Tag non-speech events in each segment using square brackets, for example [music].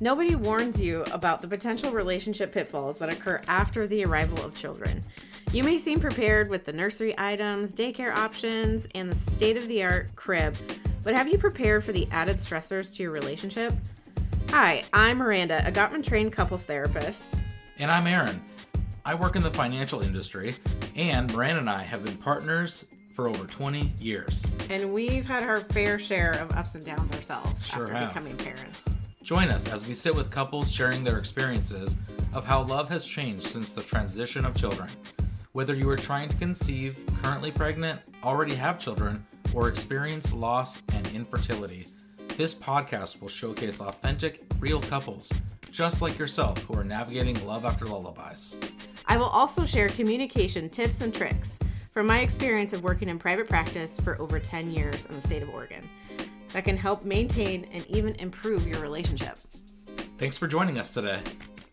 Nobody warns you about the potential relationship pitfalls that occur after the arrival of children. You may seem prepared with the nursery items, daycare options, and the state of the art crib, but have you prepared for the added stressors to your relationship? Hi, I'm Miranda, a Gottman trained couples therapist. And I'm Aaron. I work in the financial industry, and Miranda and I have been partners for over 20 years. And we've had our fair share of ups and downs ourselves Sure after have. becoming parents. Join us as we sit with couples sharing their experiences of how love has changed since the transition of children. Whether you are trying to conceive, currently pregnant, already have children, or experience loss and infertility, this podcast will showcase authentic, real couples, just like yourself, who are navigating love after lullabies. I will also share communication tips and tricks from my experience of working in private practice for over 10 years in the state of Oregon that can help maintain and even improve your relationship. Thanks for joining us today.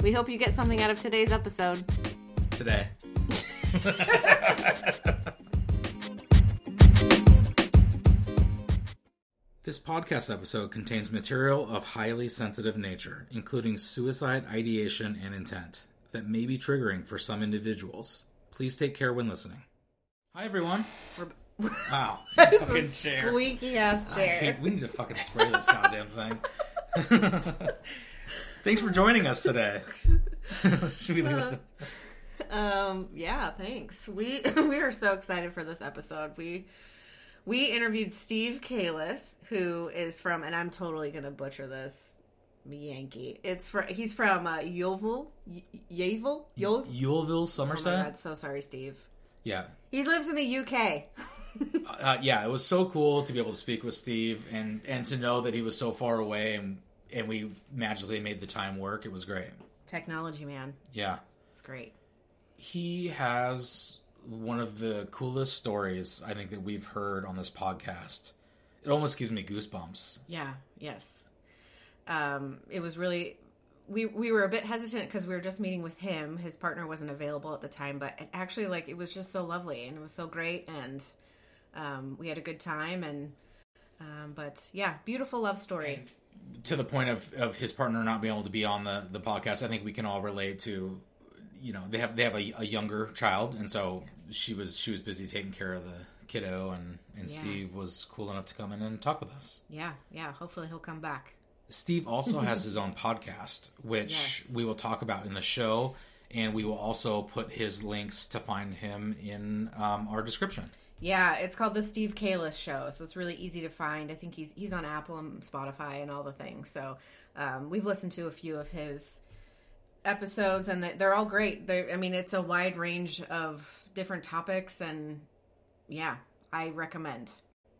We hope you get something out of today's episode. Today. [laughs] This podcast episode contains material of highly sensitive nature, including suicide ideation and intent, that may be triggering for some individuals. Please take care when listening. Hi, everyone. We're Wow. [laughs] This is fucking a chair. squeaky ass chair. hate- we need to fucking spray this goddamn thing. [laughs] Thanks for joining us today. [laughs] Should we leave it? Um, yeah, thanks. We we are so excited for this episode. We we interviewed Steve Calis, who is from, and I'm totally gonna butcher this, Yankee. It's from he's from uh, Yeovil, Y- Yeovil, Yeovil. Yuleville, Oh my Somerset? god, so sorry, Steve. yeah. He lives in the UK. Uh, yeah, it was so cool to be able to speak with Steve and and to know that he was so far away and and we magically made the time work. It was great. Technology man, Yeah, it's great. he has one of the coolest stories I think that we've heard on this podcast. It almost gives me goosebumps. Yeah, yes. Um, it was really we we were a bit hesitant because we were just meeting with him. His partner wasn't available at the time, but it actually like it was just so lovely and it was so great and um, we had a good time and um, but yeah, beautiful love story. To the point of, of his partner not being able to be on the, the podcast, I think we can all relate to. You know, they have they have a, a younger child, and so she was she was busy taking care of the kiddo, and and Yeah. Steve was cool enough to come in and talk with us. Yeah, yeah. Hopefully he'll come back. Steve also has [laughs] his own podcast, which Yes. we will talk about in the show, and we will also put his links to find him in um, our description. Yeah, it's called the Steve Calis Show, so it's really easy to find. I think he's he's on Apple and Spotify and all the things. So um, we've listened to a few of his episodes, and they're all great. They're, I mean, it's a wide range of different topics, and yeah, I recommend.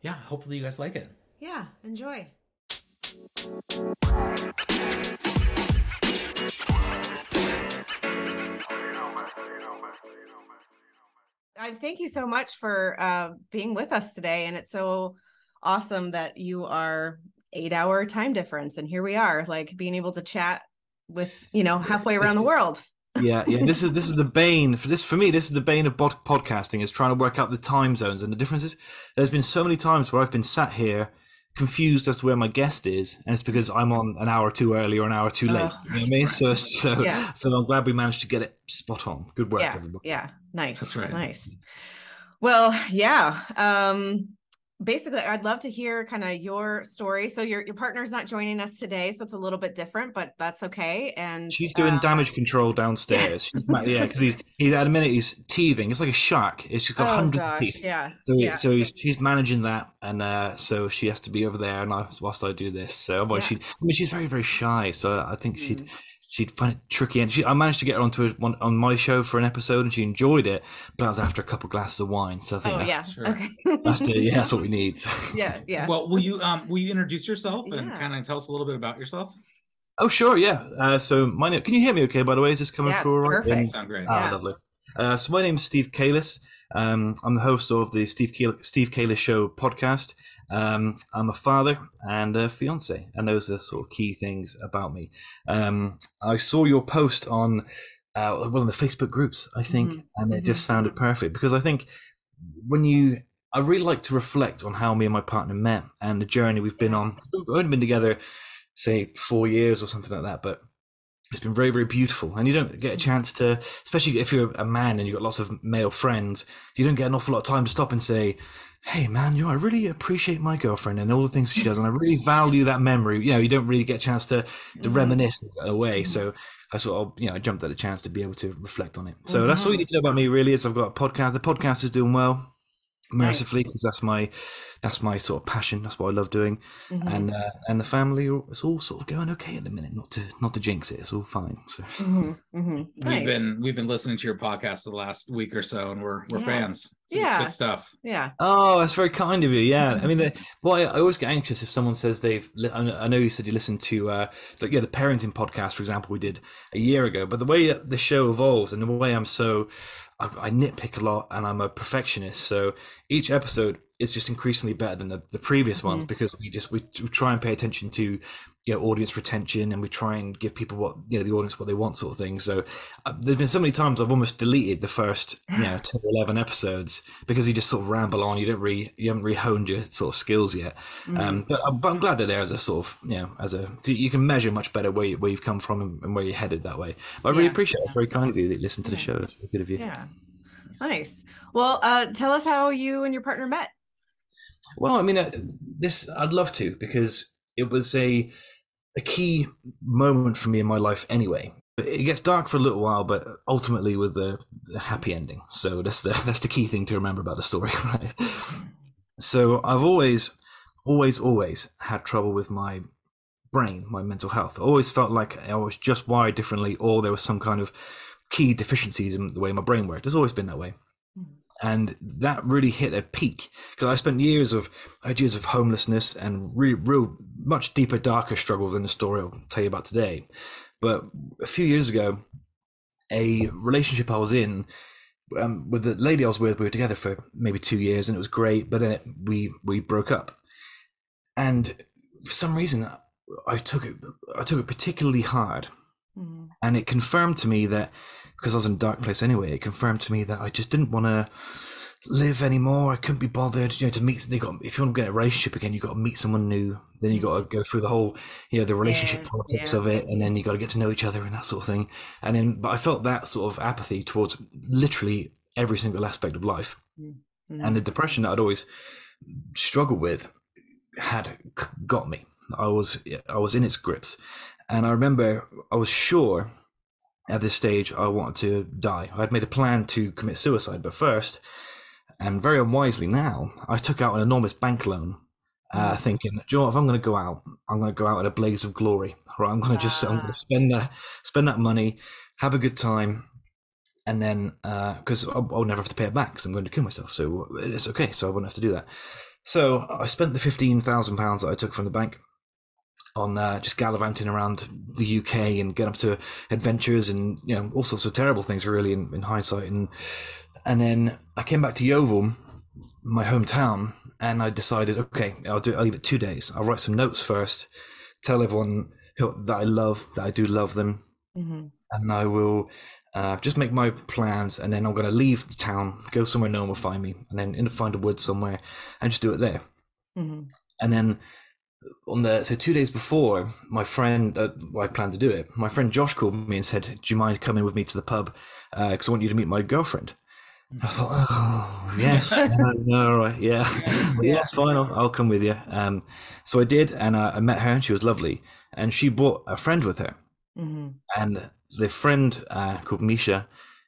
Yeah, hopefully you guys like it. Yeah, enjoy. I thank you so much for uh, being with us today, and it's so awesome that you are eight hour time difference, and here we are, like being able to chat with you know halfway around the world. yeah, yeah. This is this is the bane for this for me. This is the bane of bod- podcasting is trying to work out the time zones and the differences. There's been so many times where I've been sat here confused as to where my guest is, and it's because I'm on an hour too early or an hour too late. Oh. You know what I mean? So so Yeah. so I'm glad we managed to get it spot on. Good work, yeah everybody. yeah nice That's right. nice well yeah um basically i'd love to hear kind of your story so your your partner's not joining us today so it's a little bit different but that's okay and She's doing uh, damage control downstairs. Yeah, [laughs] because he's he's at a minute he's teething. It's like a shark. It's just got oh hundreds gosh teeth. yeah So, yeah so he's, she's managing that, and uh, so she has to be over there, and I, whilst I do this, so Yeah. she, I mean, she's very, very shy, so I think Mm. she'd find it tricky. And she, I managed to get her onto a, one on my show for an episode, and she enjoyed it, but that was after a couple glasses of wine, so I think oh that's, yeah okay that's the, yeah, that's what we [laughs] need. yeah yeah Well, will you um will you introduce yourself and Yeah. kind of tell us a little bit about yourself? oh, sure, yeah. Uh, so my name, can you hear me? Okay, by the way, is this coming Yeah, through? all right? perfect. Sound great. Ah, Yeah. lovely. Uh, so my name's Steve Calis. Um, I'm the host of the Steve Kal- Steve Calis Show podcast. Um, I'm a father and a fiance, and those are sort of key things about me. Um, I saw your post on uh, one of the Facebook groups, I think, Mhm, and it just mhm. sounded perfect because I think when you, I really like to reflect on how me and my partner met and the journey we've been on. We've only been together say four years or something like that. But it's been very, very beautiful. And you don't get a chance to, especially if you're a man and you've got lots of male friends, you don't get an awful lot of time to stop and say, Hey man, you know, I really appreciate my girlfriend and all the things she does, and I really value that memory. You know, you don't really get a chance to to Mm-hmm. reminisce away. So I sort of, you know, I jumped at the chance to be able to reflect on it. So that's all Mm-hmm. you need to know about me, really. Is I've got a podcast. The podcast is doing well, mercifully, because that's my that's my sort of passion. That's what I love doing, Mm-hmm. and uh, and the family, it's all sort of going okay at the minute. Not to not to jinx it, it's all fine. So Mhm, mhm. We've been we've been listening to your podcast the last week or so, and we're we're Yeah. fans. It's, Yeah. it's good stuff. Yeah. Oh, that's very kind of you. Yeah, I mean, uh, well, I, I always get anxious if someone says they've. Li- I know- you said you listened to, uh, like, yeah, the parenting podcast, for example, we did a year ago. But the way that the show evolves and the way I'm so, I, I nitpick a lot and I'm a perfectionist. So each episode is just increasingly better than the, the previous ones because we just we, we try and pay attention to you know audience retention and we try and give people what you know the audience what they want sort of thing. So uh, there's been so many times i've almost deleted the first you know 10 or 11 episodes because you just sort of ramble on. You don't really you haven't really honed your sort of skills yet. Um but, I'm- but i'm glad they're there as a sort of you know as a you can measure much better where, you, where you've come from and, where you're headed that way. But i really Yeah. appreciate it it's very kind of you that you listen to the show. It's good of you. Yeah. Nice. Well, uh, tell us how you and your partner met. Well, I mean, uh, this I'd love to because it was a a key moment for me in my life anyway. It gets dark for a little while, but ultimately with a, happy ending. So that's the [laughs] that's the key thing to remember about the story, [laughs] right? So I've always, always, always had trouble with my brain, my mental health. I always felt like I was just wired differently, or there was some kind of key deficiencies in the way my brain worked. It's always been that way and that really hit a peak because I spent years of ideas of homelessness and really, real much deeper, darker struggles than the story I'll tell you about today. But a few years ago, a relationship I was in um, with the lady I was with, we were together for maybe two years, and it was great. But then it, we we broke up, and for some reason, I took it I took it particularly hard Mhm. and it confirmed to me that because I was in a dark place anyway, it confirmed to me that I just didn't want to live anymore. I couldn't be bothered, you know, to meet. You got if you want to get a relationship again, you got to meet someone new. Then you got to go through the whole, you know, the relationship Yeah, politics yeah. of it, and then you got to get to know each other and that sort of thing. And then, but I felt that sort of apathy towards literally every single aspect of life, Mhm. and the depression that I'd always struggled with had got me. I was I was in its grips, and I remember I was sure at this stage I wanted to die. I'd made a plan to commit suicide, but first, and very unwisely now, I took out an enormous bank loan, uh, thinking, Do you know what, if I'm going to go out, I'm going to go out in a blaze of glory. Right, I'm going to just I'm going Ah. to spend that spend that money, have a good time. And then, because I'll, I'll never have to pay it back, because I'm going to kill myself, so it's okay. So I wouldn't have to do that. So I spent the fifteen thousand pounds that I took from the bank on uh, just gallivanting around the UK and getting up to adventures and you know all sorts of terrible things really in, in hindsight and and then I came back to Yeovil, my hometown, and I decided okay I'll do I'll leave it two days. I'll write some notes first, tell everyone that I love that I do love them, Mhm. and I will uh, just make my plans, and then I'm going to leave the town, go somewhere no one will find me, and then in find a wood somewhere, and just do it there. Mhm. And then on the so two days before, my friend, uh, well, I planned to do it. My friend Josh called me and said, "Do you mind coming with me to the pub? Because I want you to meet my girlfriend." I thought, "Oh, yes, [laughs] uh, no, all right, yeah, Well, yeah, it's [laughs] fine. I'll, I'll come with you." Um, so I did, and uh, I met her, and she was lovely, and she brought a friend with her Mhm. and the friend uh, called Misha,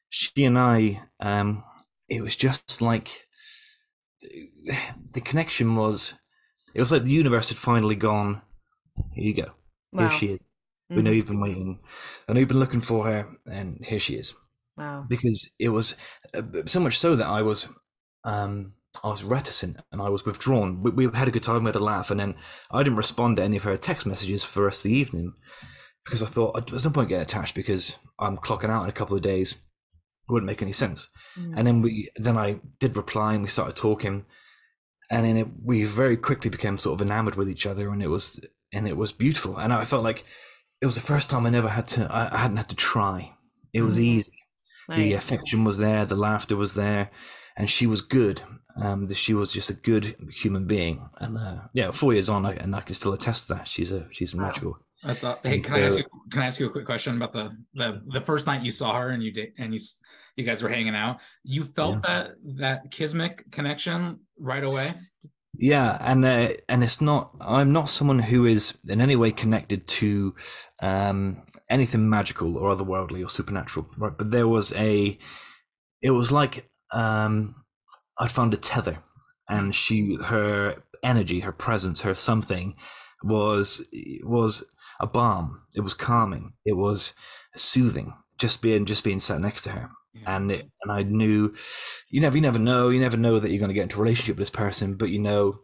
she and I, um, it was just like the connection was. It was like the universe had finally gone. Here you go. Wow. Here she is. We know Mhm. you've been waiting. I know you've been looking for her, and here she is. Wow. Because it was uh, so much so that I was, um, I was reticent and I was withdrawn. We, we had a good time, we had a laugh, and then I didn't respond to any of her text messages for the rest of the evening because I thought there's no point getting attached because I'm clocking out in a couple of days. It wouldn't make any sense. Mhm. And then we, then I did reply, and we started talking, and then it, we very quickly became sort of enamored with each other, and it was and it was beautiful. And I felt like it was the first time I never had to, I, I hadn't had to try. It was Mhm. easy. The affection was there, the laughter was there, and she was good. Um, she was just a good human being, and uh, yeah, four years on, I, and I can still attest to that. She's a she's Wow. magical. That's all. Hey, And can I ask you? Can I ask you a quick question about the the the first night you saw her and you did and you s- you guys were hanging out? You felt that that kismic connection right away. Yeah, and uh, and it's not. I'm not someone who is in any way connected to um, anything magical or otherworldly or supernatural, right? But there was a. It was like um, I found a tether, and she, her energy, her presence, her something, was was a balm. It was calming. It was soothing. Just being just being sat next to her and it, and I knew, you never you never know you never know that you're going to get into a relationship with this person, but you know,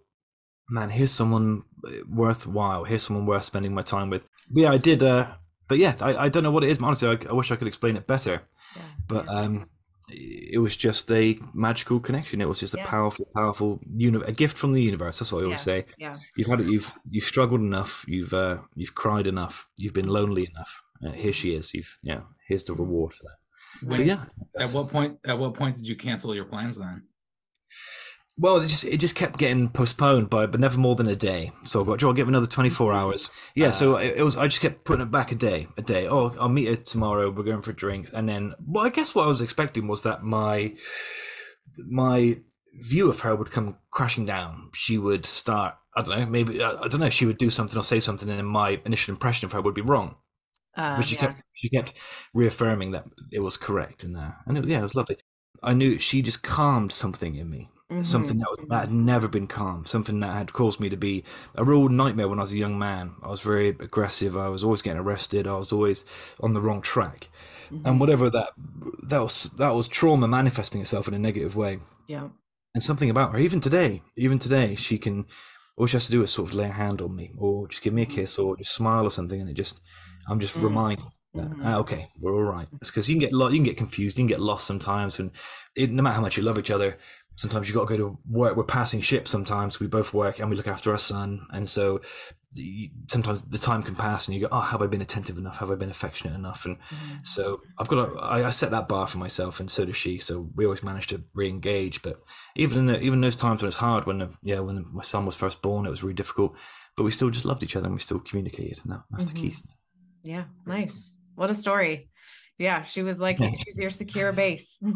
man, here's someone worthwhile. Here's someone worth spending my time with. But yeah, I did. Uh, but yeah, I, I don't know what it is. Honestly, I, I wish I could explain it better. Yeah. But um, it was just a magical connection. It was just a Yeah. powerful, powerful uni- a gift from the universe. That's what I always Yeah. say. Yeah. You've had it. You've you've struggled enough. You've uh, you've cried enough. You've been lonely enough. Uh, here she is. You've yeah. Here's the reward for that. So When- yeah, At what point? At what point did you cancel your plans then? Well, it just it just kept getting postponed by, but never more than a day. So I got, Joe, I'll give it another twenty four mm-hmm. hours. Yeah, so uh. it, it was. I just kept putting it back a day, a day. Oh, I'll meet her tomorrow. We're going for drinks, and then. Well, I guess what I was expecting was that my my view of her would come crashing down. She would start. I don't know. Maybe I, I don't know. She would do something or say something, and then my initial impression of her would be wrong. Uh, But she yeah. kept she kept reaffirming that it was correct, and uh, and it was yeah, it was lovely. I knew she just calmed something in me Mhm. something that, was, that had never been calm, something that had caused me to be a real nightmare when I was a young man. I was very aggressive. I was always getting arrested. I was always on the wrong track, Mhm. and whatever that that was that was trauma manifesting itself in a negative way. Yeah. And something about her, even today, even today, she can all she has to do is sort of lay a hand on me, or just give me a kiss, or just smile or something, and it just I'm just Mm. reminded. Mhm. ah, okay, we're all right. It's because you can get lo- you can get confused, you can get lost sometimes, and it, no matter how much you love each other, sometimes you got to go to work. We're passing ships sometimes. We both work and we look after our son, and so you, sometimes the time can pass, and you go, "Oh, have I been attentive enough? Have I been affectionate enough?" And Mhm. so I've got to, I, I set that bar for myself, and so does she. So we always manage to re-engage. But even in the, even those times when it's hard, when the, yeah, when my son was first born, it was really difficult. But we still just loved each other, and we still communicated, and that, that's the key. Mhm. thing. Yeah. Nice. What a story. Yeah. She was like, oh. Yeah. she's your secure base. [laughs]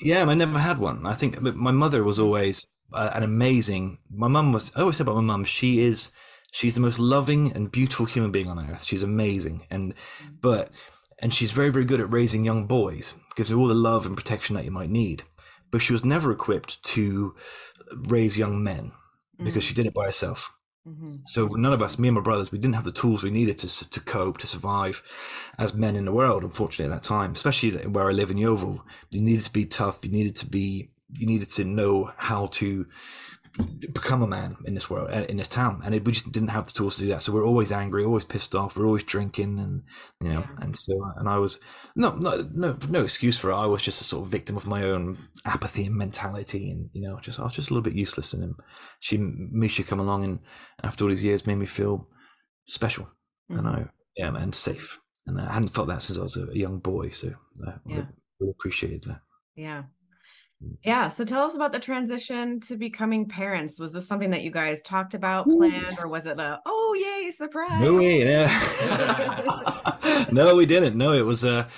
Yeah, and I never had one. I think my mother was mm. always uh, an amazing. My mum was. I always say about my mum, she is. She's the most loving and beautiful human being on earth. She's amazing, and mm. but and she's very very good at raising young boys, gives her all the love and protection that you might need. But she was never equipped to raise young men because she mm. did it by herself. Mhm. So none of us, me and my brothers, we didn't have the tools we needed to to cope, to survive as men in the world. Unfortunately, at that time, especially where I live in Yeovil, you needed to be tough. You needed to be, you needed to know how to become a man in this world, uh, in this town, and it, we just didn't have the tools to do that. So we're always angry, always pissed off. We're always drinking, and you know, Yeah. and so and I was no, no, no, no excuse for it. I was just a sort of victim of my own apathy and mentality, and you know, just I was just a little bit useless. And she, Misha, come along, and after all these years, made me feel special, and Mhm. I, yeah, man, safe. And I hadn't felt that since I was a, young boy, so I Yeah. really appreciated that. Yeah. Yeah. So tell us about the transition to becoming parents. Was this something that you guys talked about, planned, or was it a oh yay, surprise? No yeah. [laughs] [laughs] no, we didn't. No, it was a,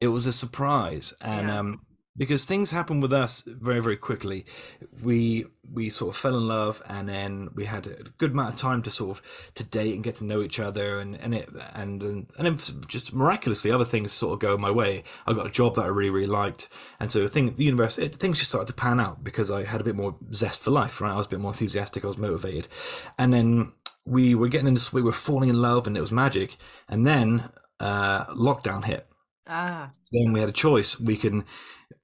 it was a surprise, and Yeah. um, because things happen with us very, very quickly, we we sort of fell in love, and then we had a good amount of time to sort of to date and get to know each other, and and it and and then just miraculously other things sort of go my way. I got a job that I really, really liked, and so the thing, the universe, it, things just started to pan out because I had a bit more zest for life, right? I was a bit more enthusiastic, I was motivated, and then we were getting into we were falling in love, and it was magic, and then uh, lockdown hit. Ah. Then we had a choice. We can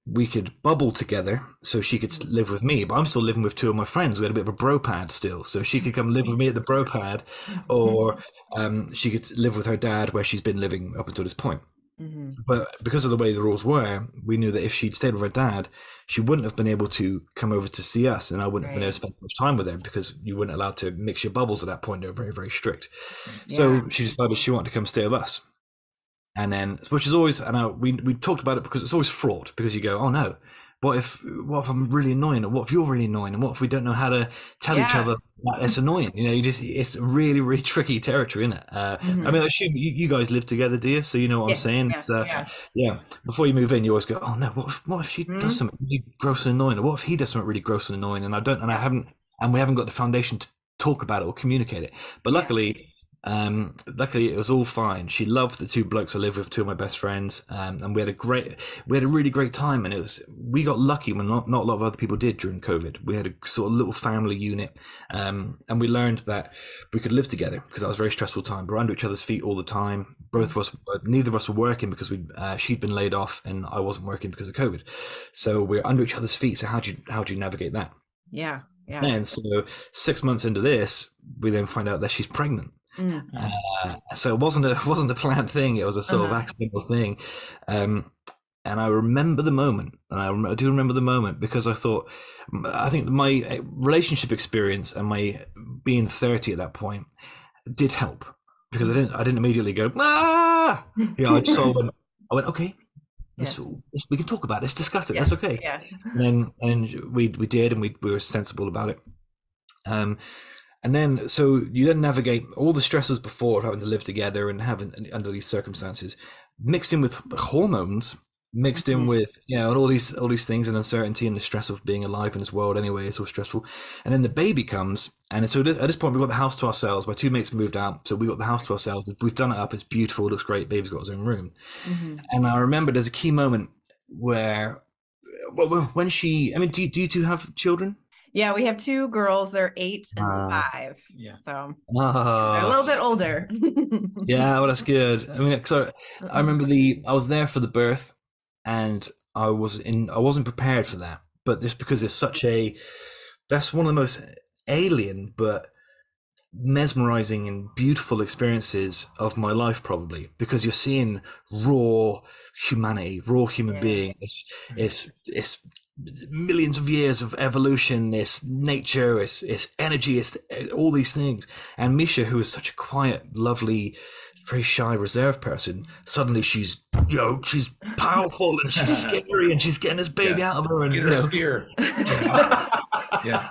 we could bubble together so she could live with me, but I'm still living with two of my friends. We had a bit of a bro pad still, so she could come live with me at the bro pad, or um, she could live with her dad where she's been living up until this point. hmm But because of the way the rules were, we knew that if she'd stayed with her dad, she wouldn't have been able to come over to see us, and I wouldn't have been able to spend much time with her because you weren't allowed to mix your bubbles at that point. They were very, very strict. Yeah. So she decided she wanted to come stay with us. And then, which is always, and I, we we talked about it because it's always fraught because you go, oh no, what if what if I'm really annoying, or what if you're really annoying, and what if we don't know how to tell each other that it's annoying? You know, you just it's really really [laughs] tricky territory, isn't it? Uh, Mhm. I mean, I assume you, you guys live together, do you? So you know what Yeah, I'm saying. yeah, uh, yeah. yeah. Before you move in, you always go, "Oh no, what if what if she Mhm. does something really gross and annoying, or what if he does something really gross and annoying?" And I don't, and I haven't, and we haven't got the foundation to talk about it or communicate it. But Yeah. luckily, um, luckily it was all fine. She loved the two blokes I live with, two of my best friends, um, and we had a great, we had a really great time. And it was, we got lucky when not, not a lot of other people did during COVID. We had a sort of little family unit, um, and we learned that we could live together because that was a very stressful time. We're under each other's feet all the time. Both of us, neither of us were working because we, uh, she'd been laid off and I wasn't working because of COVID. So we're under each other's feet. So how do you, how do you navigate that? Yeah. Yeah. And so six months into this, we then find out that she's pregnant. Mm. Uh, so it wasn't a [laughs] wasn't a planned thing. It was a sort of Uh-huh. accidental thing. Um, and I remember the moment, and I, rem- I do remember the moment because I thought, I think my uh, relationship experience and my being thirty at that point did help because I didn't I didn't immediately go ah [laughs] yeah I just of went I went okay. Let's, let's- we can talk about it. Let's discuss it. Yeah. That's okay Yeah. and then and we we did and we, we were sensible about it um and then so you then navigate all the stresses before of having to live together and having under these circumstances mixed in with hormones mixed in Mhm. with you know all these all these things and uncertainty and the stress of being alive in this world anyway it's all stressful. And then the baby comes and so at this point we've got the house to ourselves. My two mates moved out so we got the house to ourselves. We've done it up. It's beautiful. It looks great. Baby's got his own room. Hmm and I remember there's a key moment where, well, when she, I mean, do you, do you two have children? Yeah. We have two girls. They're eight and Ah. five. Yeah. So they're a Oh, little bit older. [laughs] yeah, well, that's good. I mean, so I remember the, I was there for the birth and I was in, I wasn't prepared for that, but just because it's such a, that's one of the most alien, but mesmerizing and beautiful experiences of my life probably because you're seeing raw humanity raw human Yeah. being it's it's it's millions of years of evolution it's nature it's it's energy it's all these things. And misha who is such a quiet lovely very shy reserved person suddenly she's you know she's powerful and she's [laughs] scary and she's getting this baby Yeah. out of her and Get you her a know, spear. [laughs] Yeah.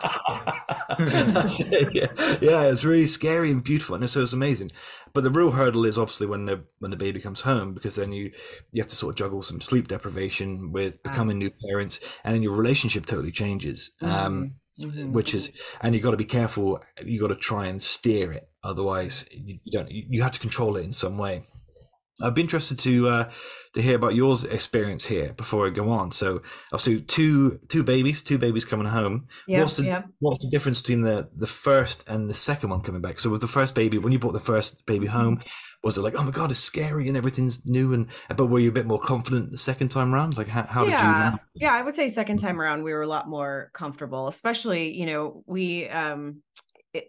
That's it, yeah. yeah, it's really scary and beautiful, and so it's amazing. But the real hurdle is obviously when the when the baby comes home, because then you you have to sort of juggle some sleep deprivation with becoming new parents, and then your relationship totally changes. Um, Mhm. which is, and you've got to be careful. You've got to try and steer it, otherwise you, you don't. You, have to control it in some way. I'd be interested to uh, to hear about yours experience here before I go on. So, obviously, two two babies, two babies coming home Yeah. what's the yeah. what's the difference between the the first and the second one coming back? So with the first baby, when you brought the first baby home, was it like, oh my god, it's scary and everything's new, and but were you a bit more confident the second time round? Like how, how did you? yeah yeah i would say second time around we were a lot more comfortable especially you know we um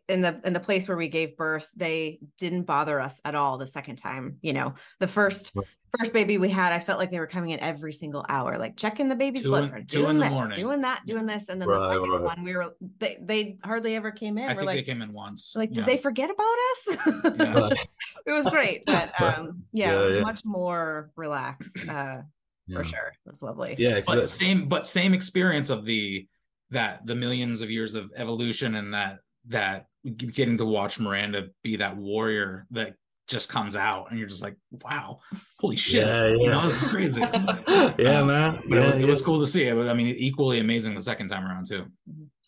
in the in the place where we gave birth they didn't bother us at all the second time you know the first first baby we had i felt like they were coming in every single hour like checking the baby's Two blood in- pressure, two doing in the this morning. doing that doing this and then the second right. one we were they they hardly ever came in I we're think like they came in once. like did Yeah. they forget about us Yeah. [laughs] It was great but [laughs] um yeah, Yeah, yeah. much more relaxed uh Yeah. for sure it's lovely yeah but same but same experience of the that the millions of years of evolution and that that getting to watch Miranda be that warrior that just comes out and you're just like wow holy shit Yeah, you know this is crazy [laughs] yeah, man. but it, was, Yeah, it was cool to see it was, I mean equally amazing the second time around too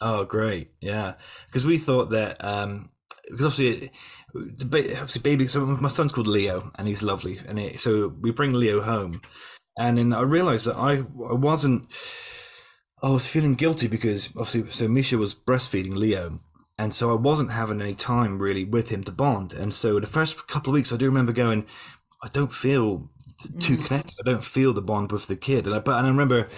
Oh, great. Yeah. Because we thought that, um, because obviously, the ba- obviously, baby, so my son's called Leo and he's lovely. And it, so we bring Leo home. And then I realized that I, I wasn't, I was feeling guilty because obviously, so Misha was breastfeeding Leo. And so I wasn't having any time really with him to bond. And so the first couple of weeks, I do remember going, I don't feel too Mm. connected. I don't feel the bond with the kid. And I, but and I remember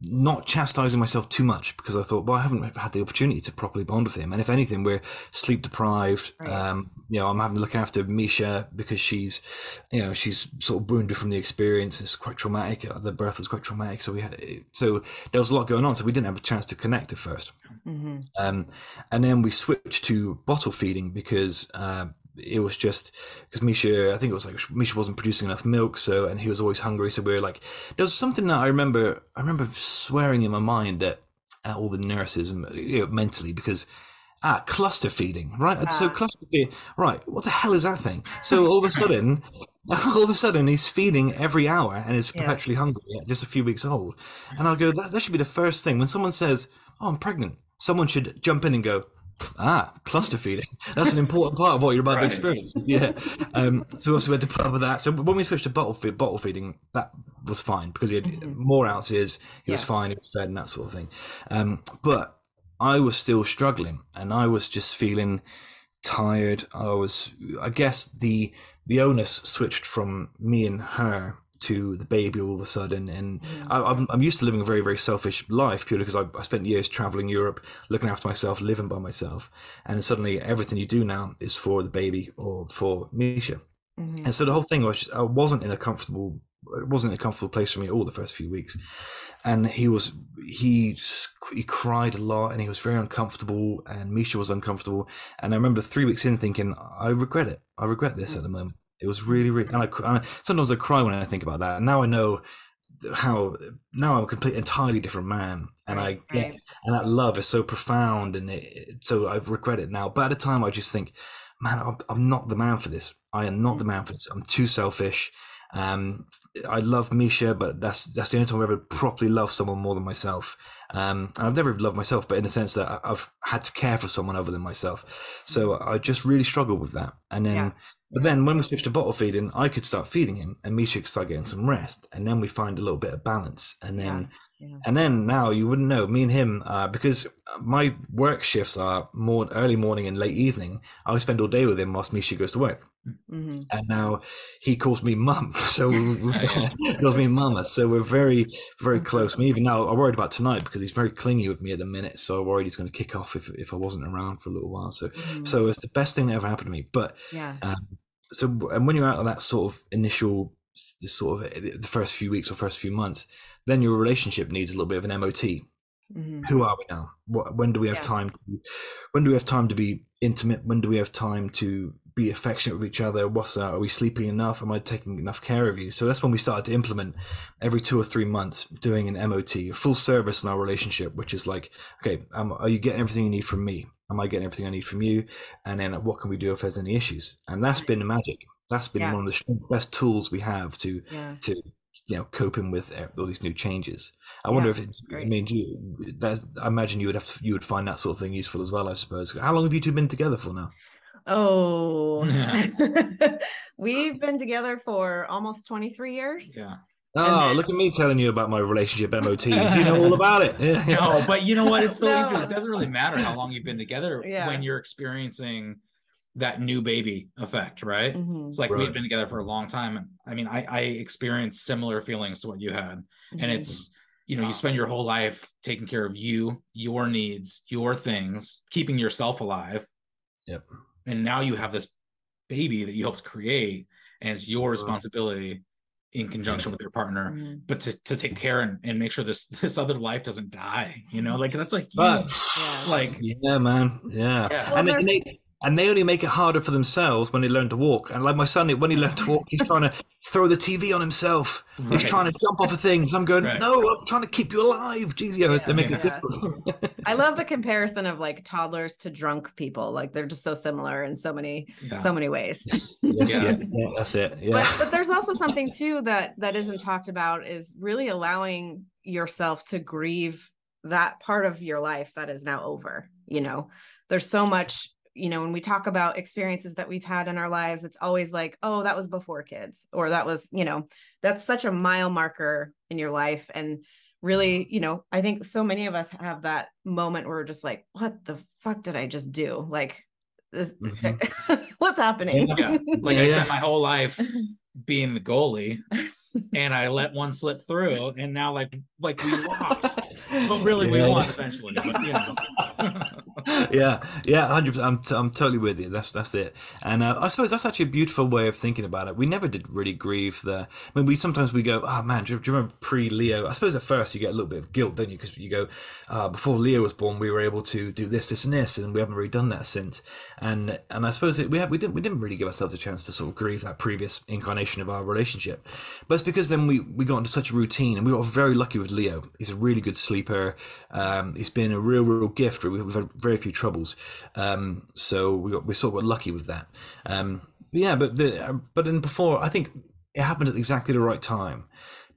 not chastising myself too much because I thought, well, I haven't had the opportunity to properly bond with him. And if anything, we're sleep deprived. Right. Um, you know, I'm having to look after Misha because she's, you know, she's sort of wounded from the experience. It's quite traumatic. Uh, The birth was quite traumatic. So we had, so there was a lot going on. So we didn't have a chance to connect at first. Mhm. Um, and then we switched to bottle feeding because uh, it was just because Misha, I think it was like Misha wasn't producing enough milk, so and he was always hungry. So we were like, there was something that I remember. I remember swearing in my mind at, at all the nurses and you know, mentally because ah cluster feeding, right? So Ah. cluster feeding, right? What the hell is that thing? So all of a sudden. [laughs] All of a sudden, he's feeding every hour and is Yeah. perpetually hungry at just a few weeks old. And I'll go, that, that should be the first thing. When someone says, Oh, I'm pregnant, someone should jump in and go, Ah, cluster feeding. That's an important part of what you're about Right. to experience. [laughs] Yeah. Um, so obviously we had to put up with that. So when we switched to bottle feed, bottle feeding, that was fine because he had Mhm. more ounces. He was fine. He was fed and that sort of thing. Um, but I was still struggling, and I was just feeling tired. I was, I guess the the onus switched from me and her to the baby all of a sudden, and I, I'm I'm used to living a very very selfish life purely because I, I spent years traveling Europe, looking after myself, living by myself, and suddenly everything you do now is for the baby or for Misha. Mhm. And so the whole thing was I wasn't in a comfortable it wasn't a comfortable place for me at all the first few weeks. And he was he he cried a lot and he was very uncomfortable and Misha was uncomfortable. And I remember three weeks in thinking, I regret it. I regret this at the moment. It was really, really. And I, cr- I sometimes I cry when I think about that. And now I know how now I'm a complete entirely different man, and I get Right. and that love is so profound and it, so i regret it now but at the time i just think man I'm, I'm not the man for this i am not the man for this i'm too selfish um i love misha but that's that's the only time i've ever properly loved someone more than myself um and i've never loved myself but in the sense that i've had to care for someone other than myself so i just really struggled with that and then Yeah. But then when we switched to bottle feeding i could start feeding him and misha could start getting some rest and then we find a little bit of balance and then Yeah. And then now you wouldn't know me and him uh, because my work shifts are more early morning and late evening. I spend all day with him whilst Misha goes to work, Mhm. and now he calls me mum. [laughs] So [laughs] he [laughs] calls me mama. So we're very very close. Me even now I'm worried about tonight because he's very clingy with me at the minute. So I'm worried he's going to kick off if if I wasn't around for a little while. So Mhm. so it's the best thing that ever happened to me. But yeah. so and when you're out of that sort of initial this sort of the first few weeks or first few months, then your relationship needs a little bit of an MOT Mhm. who are we now? What, when do we have Yeah. time to? When do we have time to be intimate? When do we have time to be affectionate with each other? What's that? Are we sleeping enough? Am I taking enough care of you? So that's when we started to implement every two or three months doing an MOT, a full service in our relationship, which is like, okay, um, are you getting everything you need from me? Am I getting everything I need from you? And then what can we do if there's any issues? And that's been the magic. That's been Yeah. one of the best tools we have to Yeah. to you know coping with uh, all these new changes. I wonder Yeah, if it, I mean, do you, that's, I imagine you would have to, you would find that sort of thing useful as well. I suppose. How long have you two been together for now? Oh, [laughs] [laughs] we've been together for almost 23 years. Yeah. Oh, then- look at me telling you about my relationship MOTs. You know all [laughs] about it. Yeah. No, but you know what? It's so No. interesting. It doesn't really matter how long you've been together Yeah. when you're experiencing that new baby effect, right? Mhm. It's like Right. we've been together for a long time. And I mean, I, I experienced similar feelings to what you had. And Mhm. it's, you know, you spend your whole life taking care of you, your needs, your things, keeping yourself alive. Yep. And now you have this baby that you helped create, and it's your responsibility in conjunction with your partner. Mhm. But to, to take care and, and make sure this [laughs] this other life doesn't die, you know, like that's like But Yeah. like yeah, man. Yeah. Yeah. Well, and, and they and they only make it harder for themselves when they learn to walk. And like my son, when he learned to walk, he's trying to throw the TV on himself. He's trying to jump off of things. I'm going, Right. no, I'm trying to keep you alive. Jeez, yeah, they make it difficult. I love the comparison of like toddlers to drunk people. Like they're just so similar in so many yeah. so many ways. Yes, [laughs] Yeah. yeah. yeah, that's it. Yeah. But but there's also something too that that isn't talked about is really allowing yourself to grieve that part of your life that is now over. You know, there's so much you know when we talk about experiences that we've had in our lives it's always like oh that was before kids or that was you know that's such a mile marker in your life and really you know i think so many of us have that moment where we're just like what the fuck did i just do like this mm-hmm. [laughs] what's happening yeah. Like Yeah, I yeah. spent my whole life [laughs] being the goalie [laughs] and I let one slip through and now like like we lost. But really we won eventually. But you know. [laughs] yeah, yeah, hundred percent. I'm, t- I'm totally with you. That's that's it. And uh, I suppose that's actually a beautiful way of thinking about it. We never did really grieve the. I mean, we sometimes we go, oh man, do you, do you remember pre Leo? I suppose at first you get a little bit of guilt, don't you? Because you go, uh, before Leo was born, we were able to do this, this, and this, and we haven't really done that since. And and I suppose it, we have we didn't we didn't really give ourselves a chance to sort of grieve that previous incarnation of our relationship. But it's because then we we got into such a routine, and we got very lucky with Leo. He's a really good sleeper. Um, he's been a real real gift. We've had very few troubles, um, so we got we sort of got lucky with that. Um, but yeah, but the but then before I think it happened at exactly the right time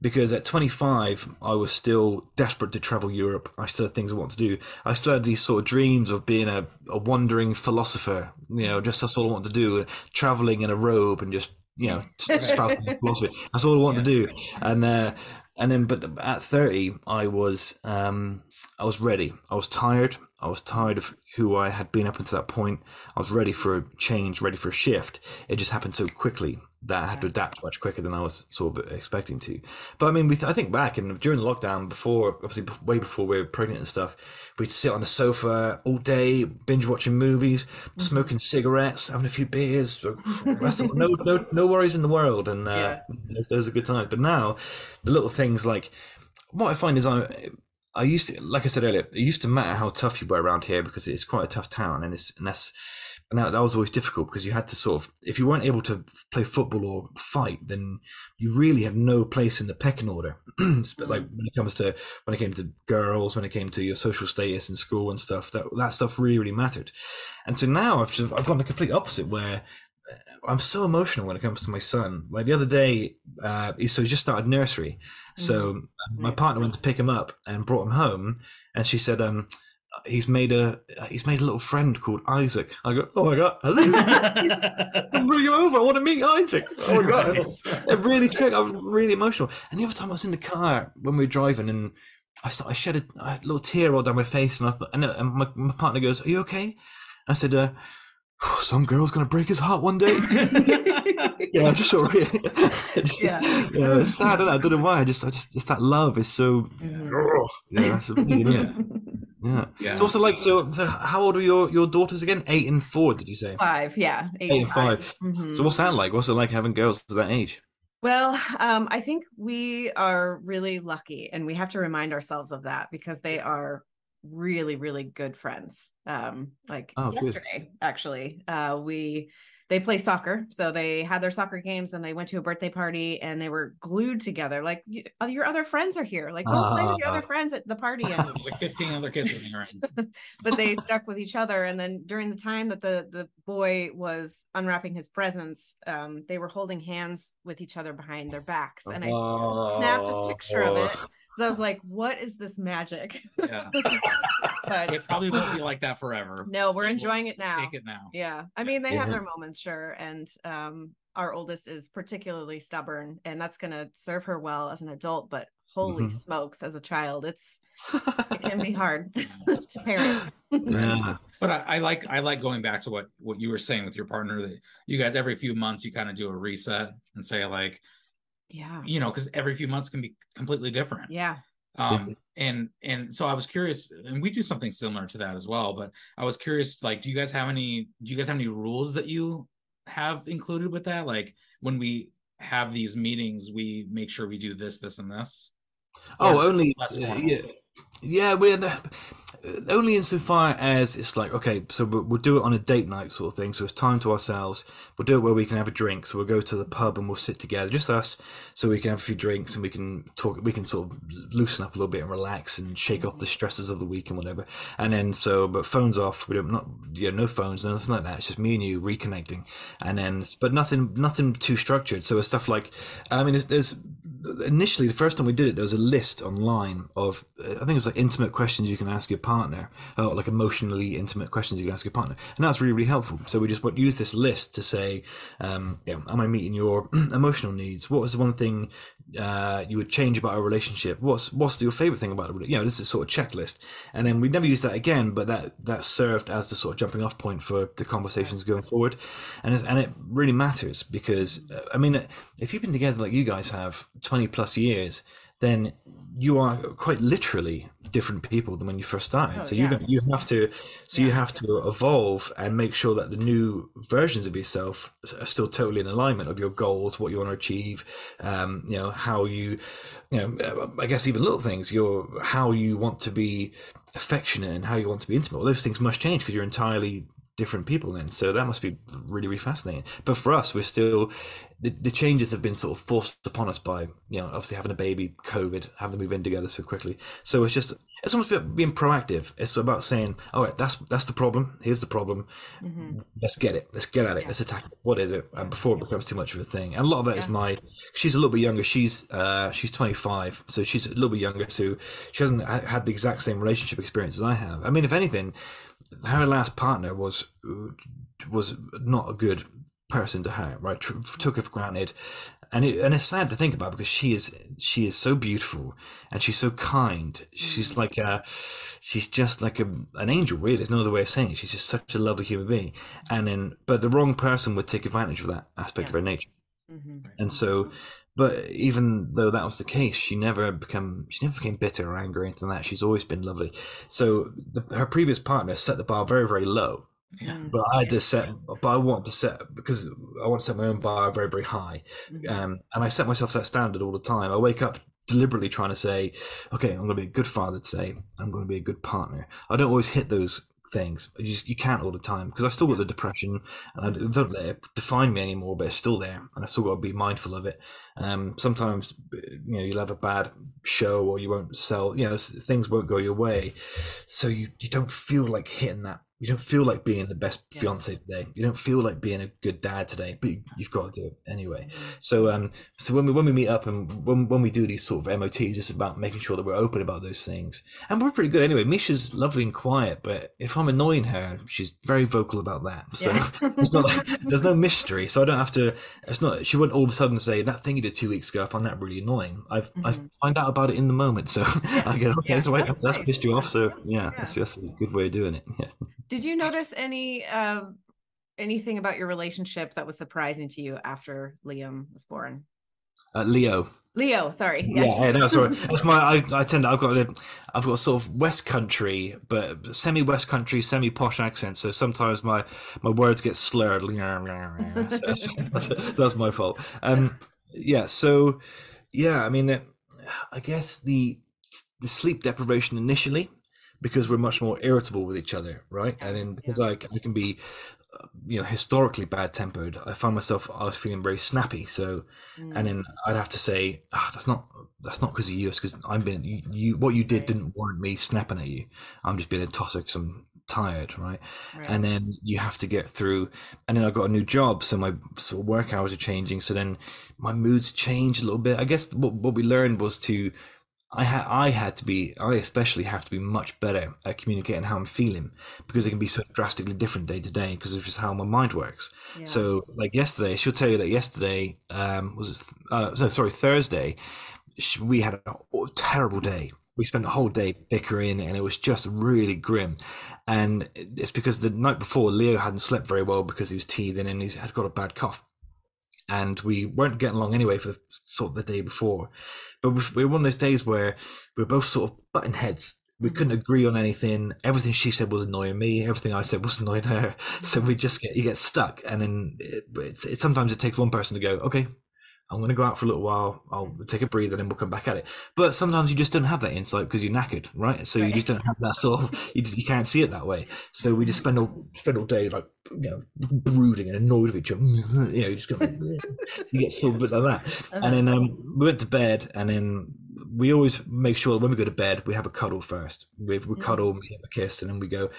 because at 25 i was still desperate to travel europe i still had things i want to do i still had these sort of dreams of being a, a wandering philosopher you know just that's all i want to do traveling in a robe and just you know [laughs] spouting philosophy that's all i want yeah. to do. And uh and then but at 30 i was um i was ready. I was tired. I was tired of who i had been up until that point. I was ready for a change ready for a shift. It just happened so quickly that I had to adapt much quicker than I was sort of expecting to. But I mean, we th- I think back and during the lockdown, before obviously way before we were pregnant and stuff, we'd sit on the sofa all day, binge watching movies, mm-hmm. smoking cigarettes, having a few beers, no, no, no worries in the world, and uh, yeah. those are good times. But now, the little things like what I find is I. I used to, like I said earlier, it used to matter how tough you were around here because it's quite a tough town, and it's and that's and that, that was always difficult because you had to sort of if you weren't able to play football or fight then you really had no place in the pecking order. [clears throat] But like when it comes to when it came to girls when it came to your social status in school and stuff that that stuff really really mattered. And so now i've just i've gone the complete opposite where uh, I'm so emotional when it comes to my son. Like the other day, uh, he, so he just started nursery. So my partner went to pick him up and brought him home, and she said, um, he's made a he's made a little friend called Isaac. I go, oh my god, has he? [laughs] I'm bringing him over. I want to meet Isaac. Oh my god, it really tricked. I was really emotional. And the other time I was in the car when we were driving, and I started, I shed a, a, little tear all down my face, and I thought, and, and my, my partner goes, "Are you okay?" I said, uh, some girl's gonna break his heart one day. [laughs] yeah, I just sort of, yeah, [laughs] yeah, it's sad. I, I don't know why. I just, I just, just that love is so. Oh, yeah, a, yeah. Yeah. Yeah. So what's like? So, so, how old are your, your daughters again? Eight and four, did you say? Five, yeah. Eight, eight and five. 5 mm-hmm. So what's that like? What's it like having girls to that age? Well, um, I think we are really lucky, and we have to remind ourselves of that because they are really, really good friends. Um, like oh, yesterday, good. actually, uh, we they play soccer. So they had their soccer games and they went to a birthday party and they were glued together. Like your other friends are here. Like go uh, play with your other friends at the party. [laughs] And like 15 other kids in here. [laughs] but they stuck with each other. And then during the time that the the boy was unwrapping his presents, um, they were holding hands with each other behind their backs. And I snapped a picture of it so I was like, what is this magic? Yeah. [laughs] but it probably won't be like that forever. No, we're enjoying it now. Take it now. Yeah. I mean, they yeah. have their moments, sure. And um, our oldest is particularly stubborn, and that's gonna serve her well as an adult, but holy mm-hmm. smokes, as a child, it's it can be [laughs] hard [laughs] to parent. yeah. But I, I, like I like going back to what what you were saying with your partner that you guys every few months you kind of do a reset and say like yeah. you know because every few months can be completely different. Yeah. Um and and so i was curious and we do something similar to that as well but i was curious like do you guys have any do you guys have any rules that you have included with that? Like when we have these meetings we make sure we do this this and this? Oh only yeah yeah we're only insofar as it's like okay so we'll, we'll, do it on a date night sort of thing so it's time to ourselves. We'll do it where we can have a drink so we'll go to the pub and we'll sit together just us so we can have a few drinks and we can talk we can sort of loosen up a little bit and relax and shake off the stresses of the week and whatever. And then so but phones off we don't not yeah no phones nothing like that. It's just me and you reconnecting. And then but nothing nothing too structured. So it's stuff like i mean there's, there's initially the first time we did it there was a list online of i think it was like intimate questions you can ask your partner like emotionally intimate questions you can ask your partner. And that's really really helpful. So we just use this list to say um, am i meeting your [clears throat] emotional needs? What was the one thing uh, you would change about our relationship. What's what's your favorite thing about it you know this is sort of checklist. And then we never used that again but that that served as the sort of jumping off point for the conversations going forward. And and it really matters because uh, i mean if you've been together like you guys have 20 plus years then you are quite literally different people than when you first started. Oh, so yeah. you you have to so yeah. you have to evolve and make sure that the new versions of yourself are still totally in alignment of your goals, what you want to achieve, um, you know how you, you know, I guess even little things, your how you want to be affectionate and how you want to be intimate. All those things must change because you're entirely different people then. So that must be really, really fascinating. But for us, we're still the, the changes have been sort of forced upon us by you know obviously having a baby, COVID, having to move in together so quickly. So it's just it's almost about being proactive. It's about saying, all right, that's that's the problem. Here's the problem. Mm-hmm. Let's get it. Let's get at it. Yeah. Let's attack it. What is it? And before it becomes too much of a thing. And a lot of that is Yeah. my. She's a little bit younger. She's uh she's 25, so she's a little bit younger. So she hasn't had the exact same relationship experience as I have. I mean, if anything, her last partner was was not a good person to her. Right, took her for granted. And, it, and it's sad to think about because she is she is so beautiful and she's so kind. She's like a, she's just like a, an angel. Really, there's no other way of saying it. She's just such a lovely human being. And then, but the wrong person would take advantage of that aspect of her nature. Mm-hmm. And so, but even though that was the case, she never become she never became bitter or angry or anything like that. She's always been lovely. So the, her previous partner set the bar very very low, Yeah. but I had to set, but I want to set because I want to set my own bar very very high, Mm-hmm. um, and I set myself that standard all the time. I wake up deliberately trying to say, okay, I'm going to be a good father today. I'm going to be a good partner. I don't always hit those things. You just you can't all the time because I've still got the depression and I don't let it define me anymore, but it's still there, and I've still got to be mindful of it. Um, sometimes you know you'll have a bad show or you won't sell. You know things won't go your way, so you you don't feel like hitting that. You don't feel like being the best Yes. fiance today. You don't feel like being a good dad today, but you- you've got to do it anyway. Mm-hmm. So um, so when we when we meet up and when when we do these sort of MOTs, it's about making sure that we're open about those things. And we're pretty good anyway. Misha's lovely and quiet, but if I'm annoying her, she's very vocal about that. So Yeah. [laughs] it's not like, there's no mystery. So I don't have to. It's not. She wouldn't all of a sudden say that thing you did two weeks ago. I find that really annoying. I've I Mhm. find out about it in the moment. So [laughs] I go, okay, Yeah, that's that's, nice. pissed you off. So yeah, Yeah. That's, that's a good way of doing it. Yeah. [laughs] Did you notice any uh, anything about your relationship that was surprising to you after Liam was born? Uh, Leo. Leo, sorry. Yes. Yeah, yeah, no, sorry. [laughs] That's my. I, I tend. To, I've got a. I've got a sort of West Country, but semi West Country, semi posh accent. So sometimes my my words get slurred. So that's, [laughs] [laughs] that's my fault. Um, yeah. So, yeah. I mean, I guess the the sleep deprivation initially, because we're much more irritable with each other, right? And then because I, I can be, uh, you know, historically bad tempered, I found myself I was feeling very snappy. So Mm. and then I'd have to say, ah, that's not that's not because of you. It's because I'm being you, you. What you did Right. didn't warrant me snapping at you. I'm just being a tosser because I'm tired, right? Right. And then you have to get through. And then I got a new job, so my sort of work hours are changing. So then my moods change a little bit. I guess what what we learned was to. I had I had to be I especially have to be much better at communicating how I'm feeling because it can be so drastically different day to day because of just how my mind works. Yeah. So, like yesterday, she'll tell you that yesterday um, was it, uh, so sorry Thursday. We had a terrible day. We spent the whole day bickering, and it was just really grim. And it's because the night before Leo hadn't slept very well because he was teething and he had got a bad cough. And we weren't getting along anyway for the, sort of the day before. But we we were one of those days where we were both sort of butting heads. We Mhm. couldn't agree on anything. Everything she said was annoying me. Everything I said was [laughs] annoying her. So we just get you get stuck, and then it, it's, it sometimes it takes one person to go, okay, I'm going to go out for a little while. I'll take a breather, and then we'll come back at it. But sometimes you just don't have that insight because you're knackered, right? So you just don't have that sort of you, just, you can't see it that way. So we just spend all spend all day like you know brooding and annoyed with each other. [laughs] You know, you just go, [laughs] you get still a bit like that. [laughs] Uh-huh. And then um, we went to bed, and then we always make sure when we go to bed we have a cuddle first. We, we Mhm. cuddle, we have a kiss, and then we go.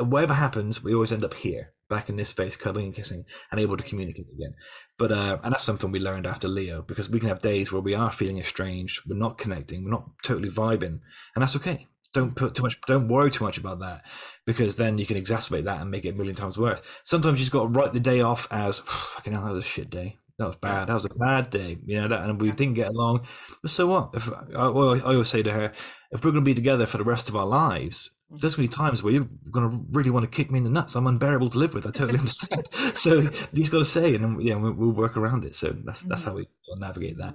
Whatever happens, we always end up here, back in this space, cuddling and kissing, and able to communicate again. But uh, and that's something we learned after Leo because we can have days where we are feeling estranged, we're not connecting, we're not totally vibing, and that's okay. Don't put too much, don't worry too much about that because then you can exacerbate that and make it a million times worse. Sometimes you just got to write the day off as fucking hell, that was a shit day. That was bad. That was a bad day. You know, that, and we didn't get along. But so what? If I, well, I always say to her, if we're going to be together for the rest of our lives, there's going to be times where you're going to really want to kick me in the nuts. I'm unbearable to live with. I totally [laughs] understand. so you just got to say, and then yeah, we'll, we'll work around it. So that's that's how we sort navigate that.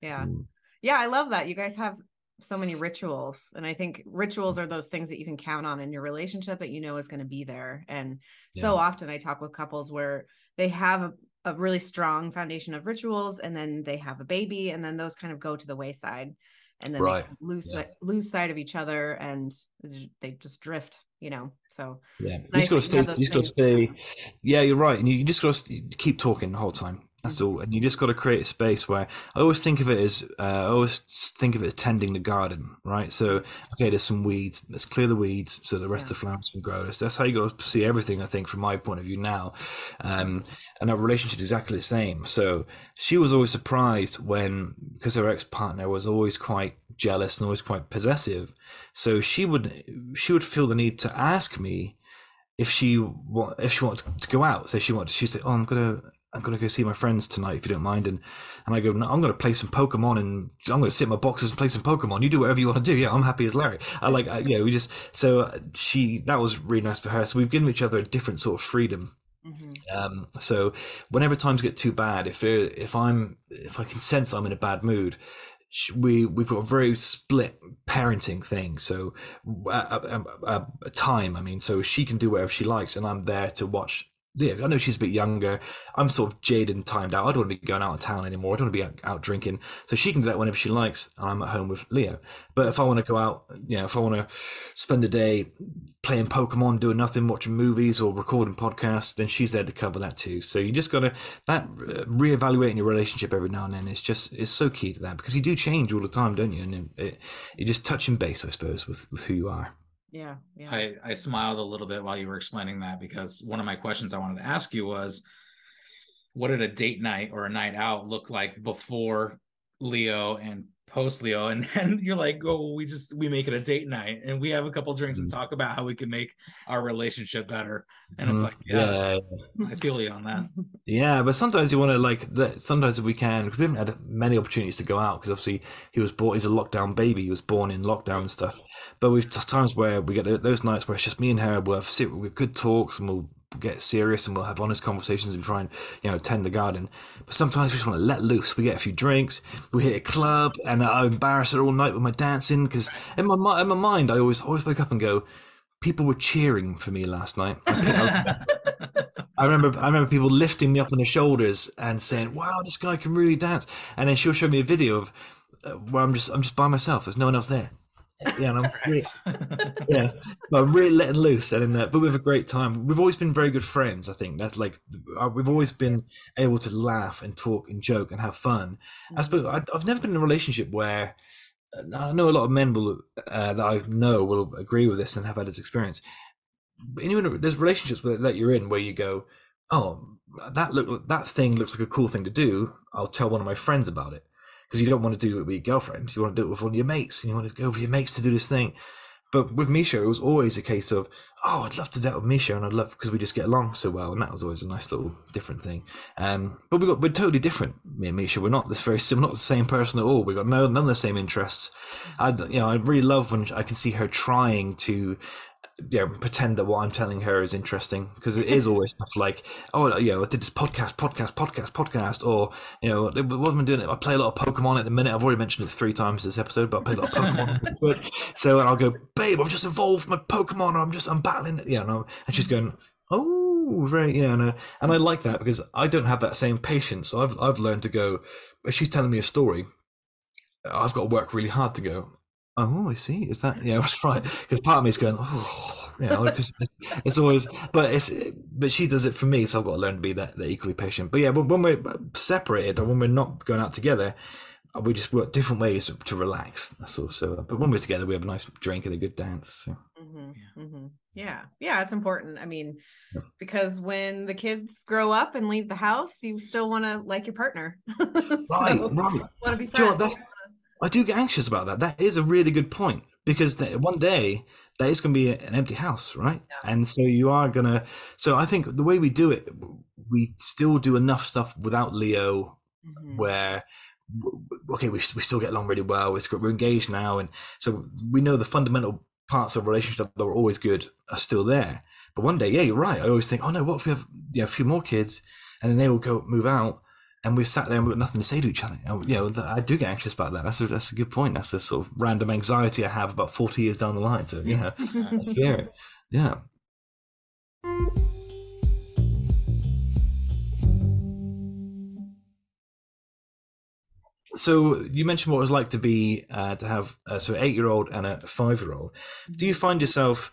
yeah. Mm. Yeah, I love that. You guys have so many rituals. And I think rituals are those things that you can count on in your relationship that you know is going to be there. And so Yeah. often I talk with couples where they have a, a really strong foundation of rituals and then they have a baby and then those kind of go to the wayside. And then Right. they lose Yeah. lose sight of each other and they just drift you know so Yeah, you just got to that you have stay. You just got to things. stay. Yeah, you're right, and you just got to keep talking the whole time. That's all, and you just got to create a space where I always think of it as uh, I always think of it as tending the garden, right? So okay, there's some weeds. Let's clear the weeds so the rest of the flowers can grow. That's, that's how you got to see everything. I think from my point of view now, um, and our relationship is exactly the same. So she was always surprised when because her ex partner was always quite jealous and always quite possessive. So she would she would feel the need to ask me if she wa- if she wanted to go out, So she wanted, she said, "Oh, I'm gonna I'm gonna go see my friends tonight if you don't mind," and and I go, "No, I'm gonna play some Pokemon and I'm gonna sit in my boxes and play some Pokemon. You do whatever you want to do. Yeah, I'm happy as Larry. I like, I, yeah, we just so uh, she that was really nice for her. So we've given each other a different sort of freedom. Mhm. Um, so whenever times get too bad, if if I'm if I can sense I'm in a bad mood, we we've got a very split parenting thing. So a, a, a, a time, I mean, so she can do whatever she likes, and I'm there to watch. Yeah, I know she's a bit younger. I'm sort of jaded and timed out. I don't want to be going out of town anymore. I don't want to be out, out drinking. So she can do that whenever she likes, and I'm at home with Leo. But if I want to go out, you know, if I want to spend a day playing Pokemon, doing nothing, watching movies or recording podcasts, then she's there to cover that too. So you just got to that uh, reevaluating your relationship every now and then is just is so key to that because you do change all the time, don't you? And it, it, you just touching base, I suppose, with with who you are. Yeah I, I smiled a little bit while you were explaining that because one of my questions I wanted to ask you was what did a date night or a night out look like before Leo and post Leo? And [laughs] then you're like, oh, we just we make it a date night and we have a couple drinks Mhm. and talk about how we can make our relationship better. And it's Mhm. like, yeah, I feel you on that. [laughs] Yeah, but sometimes you want to like that. Sometimes if we can, because we haven't had many opportunities to go out. Because obviously he was born, he's a lockdown baby. He was born in lockdown and stuff. But we've times where we get those nights where it's just me and her. We'll have sit, we have good talks and we'll get serious and we'll have honest conversations and try and you know tend the garden. But sometimes we just want to let loose. We get a few drinks. We hit a club, and I embarrass her all night with my dancing. Because in my in my mind, I always always wake up and go. People were cheering for me last night. I remember I remember people lifting me up on their shoulders and saying, "Wow, this guy can really dance." And then she'll show me a video of uh, where I'm just I'm just by myself. There's no one else there. Yeah, and I'm really, [laughs] yeah, but I'm really letting loose, and uh, but we have a great time. We've always been very good friends. I think that's like uh, we've always been able to laugh and talk and joke and have fun. I suppose I, I've never been in a relationship where uh, I know a lot of men will uh, that I know will agree with this and have had this experience. But anyone, there's relationships that you're in where you go, oh, that look that thing looks like a cool thing to do. I'll tell one of my friends about it because you don't want to do it with your girlfriend. You want to do it with one of your mates, and you want to go with your mates to do this thing. But with Misha, it was always a case of, oh, I'd love to do that with Misha, and I'd love because we just get along so well, and that was always a nice little different thing. Um, but we got we're totally different, me and Misha. We're not this very similar, not the same person at all. We got no none of the same interests. I, you know, I really love when I can see her trying to you know, pretend that what I'm telling her is interesting because it is always stuff like, oh, you know, I did this podcast, podcast, podcast, podcast, or you know, what am I doing? I play a lot of Pokemon at the minute. I've already mentioned it three times this episode, but I play a lot of Pokemon. [laughs] so and I'll go, babe, I've just evolved my Pokemon, or I'm just I'm battling, it. yeah, and, and she's going. Oh, very yeah, and, uh, and I like that because I don't have that same patience. So I've I've learned to go. If she's telling me a story, I've got to work really hard to go. Oh, I see. Is that yeah? [laughs] That's right. [laughs] Because part of me is going, oh, you know, 'cause it's, it's always, but it's, but she does it for me, so I've got to learn to be that, that equally patient. But yeah, when, when we're separated or when we're not going out together, we just work different ways to relax. That's all. So, but when we're together, we have a nice drink and a good dance. So. hmm Yeah. hmm Yeah. Yeah. It's important. I mean, Yeah. because when the kids grow up and leave the house, you still want to like your partner. [laughs] Right, so, right. want to be Do you know friends. that's- I do get anxious about that. That is a really good point because one day that is going to be an empty house, right? Yeah. And so you are going to. So I think the way we do it, we still do enough stuff without Leo Mhm. where okay we, we still get along really well it's, we're engaged now and so we know the fundamental parts of relationship that were always good are still there but one day yeah you're right i always think oh no what if we have you know, a few more kids and then they will go move out and we're sat there and we've got nothing to say to each other. And, you know i do get anxious about that. That's a, that's a good point. That's a sort of random anxiety i have about 40 years down the line. So you [laughs] know I fear it. Yeah. So you mentioned what it was like to be uh, to have uh, so an eight year old and a five year old. Do you find yourself,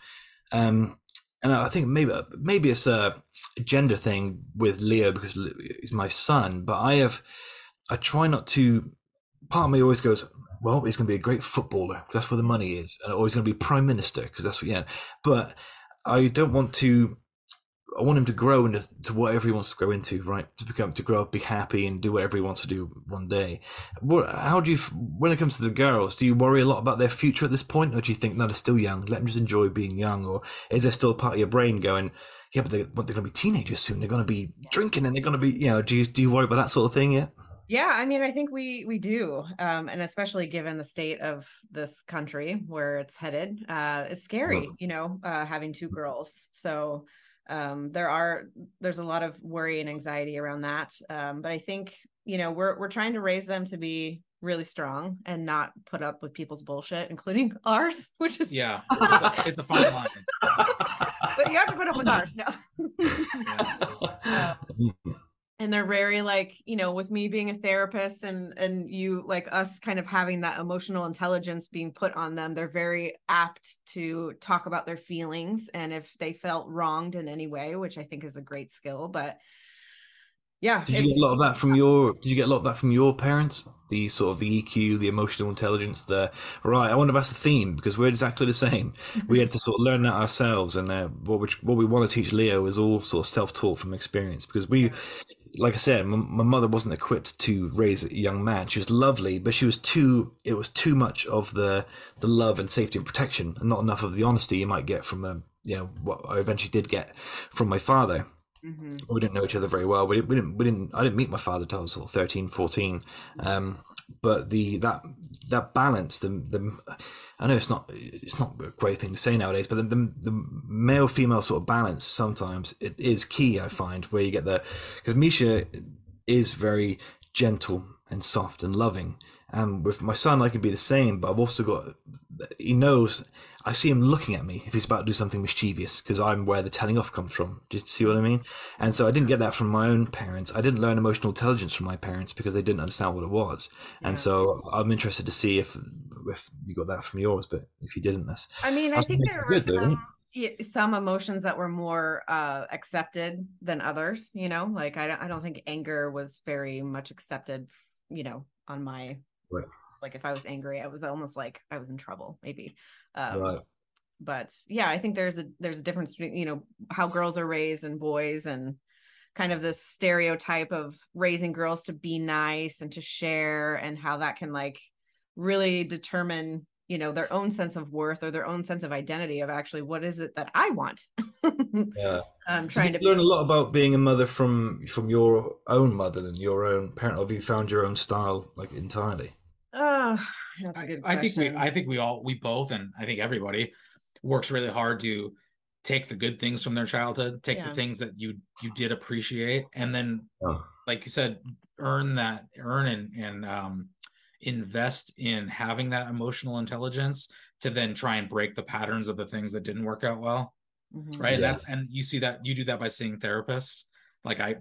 um, and I think maybe maybe it's a gender thing with Leo because he's my son, but I have I try not to. Part of me always goes, well, he's going to be a great footballer. That's where the money is, and always going to be prime minister because that's what yeah. But I don't want to I want him to grow into to whatever he wants to grow into, right? To become, to grow up, be happy, and do whatever he wants to do one day. What, how do you, when it comes to the girls, do you worry a lot about their future at this point, or do you think no, they're still young? Let them just enjoy being young, or is there still a part of your brain going, yeah, but, they, they're going to be teenagers soon. They're going to be drinking, and they're going to be, you know, do you do you worry about that sort of thing? Yeah. Yeah, I mean, I think we we do, um, and especially given the state of this country where it's headed, uh, it's scary, you know, uh, having two girls. So um, there are there's a lot of worry and anxiety around that um, but i think you know we're we're trying to raise them to be really strong and not put up with people's bullshit including [laughs] ours which is yeah [laughs] it's a, it's a fine line but you have to put up with ours no [laughs] yeah. um, and they're very like you know with me being a therapist and and you like us kind of having that emotional intelligence being put on them they're very apt to talk about their feelings and if they felt wronged in any way which i think is a great skill but yeah did you get a lot of that from your did you get a lot of that from your parents? The sort of the eq the emotional intelligence the right i wonder if that's the theme because we're exactly the same. [laughs] We had to sort of learn that ourselves and uh, what we what we want to teach leo is all sort of self-taught from experience because we like I said, my, my, mother wasn't equipped to raise a young man. She was lovely, but she was too. It was too much of the the love and safety and protection, and not enough of the honesty you might get from um, you know what I eventually did get from my father. Mm-hmm. We didn't know each other very well. We didn't, we didn't. We didn't. I didn't meet my father until I was sort of 13, 14. Um, but the that that balance, the the I know it's not it's not a great thing to say nowadays, but the the, the male female sort of balance sometimes it is key. I find where you get the because Misha is very gentle and soft and loving, and with my son I can be the same, but I've also got he knows I see him looking at me if he's about to do something mischievous because I'm where the telling off comes from. Do you see what I mean? And so I didn't get that from my own parents. I didn't learn emotional intelligence from my parents because they didn't understand what it was. Yeah. And so I'm interested to see if if you got that from yours, but if you didn't, that's. I mean, I think there were some, some emotions that were more uh, accepted than others. You know, like I don't, I don't think anger was very much accepted. You know, on my right. like if I was angry, I was almost like I was in trouble, maybe. Um, right. But yeah, I think there's a there's a difference between you know how girls are raised and boys and kind of this stereotype of raising girls to be nice and to share and how that can like really determine you know their own sense of worth or their own sense of identity of actually what is it that i want [laughs] yeah i'm trying to learn a lot about being a mother from from your own mother and your own parent have you found your own style like entirely oh that's a good I, I think we I think we all we both and I think everybody works really hard to take the good things from their childhood, take yeah. the things that you you did appreciate, and then oh. like you said, earn that earn and and um invest in having that emotional intelligence to then try and break the patterns of the things that didn't work out well. Mm-hmm. Right. Yeah. That's and you see that you do that by seeing therapists. Like I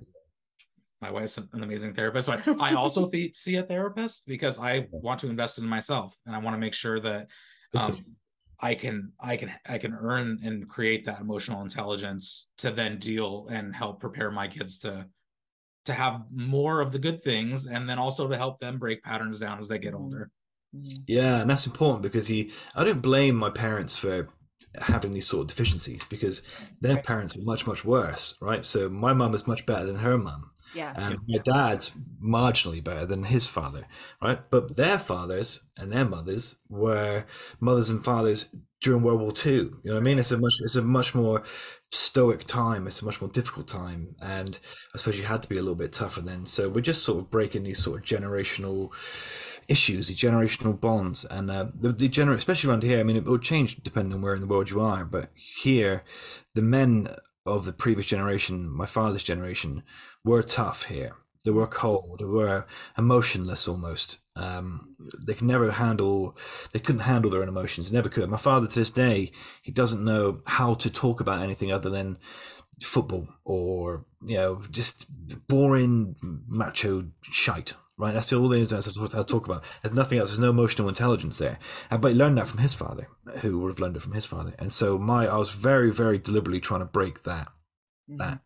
my wife's an amazing therapist, but I also [laughs] th- see a therapist because I want to invest in myself and I want to make sure that um, I can I can I can earn and create that emotional intelligence to then deal and help prepare my kids to to have more of the good things and then also to help them break patterns down as they get mm-hmm. older. Yeah, and that's important because he I don't blame my parents for having these sort of deficiencies because their parents were much much worse, right? So my mum is much better than her mum yeah. And my dad's marginally better than his father, right? But their fathers and their mothers were mothers and fathers during World War II. You know what I mean? It's a much it's a much more stoic time. It's a much more difficult time, and I suppose you had to be a little bit tougher then. So we're just sort of breaking these sort of generational issues, these generational bonds, and uh, the, the gener- especially around here. I mean, it will change depending on where in the world you are, but here, the men of the previous generation, my father's generation, were tough here. They were cold. They were emotionless almost. Um, they can never handle. They couldn't handle their own emotions. Never could. My father, to this day, he doesn't know how to talk about anything other than football or you know just boring macho shite right? That's all the intelligence I talk about. There's nothing else. There's no emotional intelligence there. But he learned that from his father, who would have learned it from his father. And so my, I was very, very deliberately trying to break that that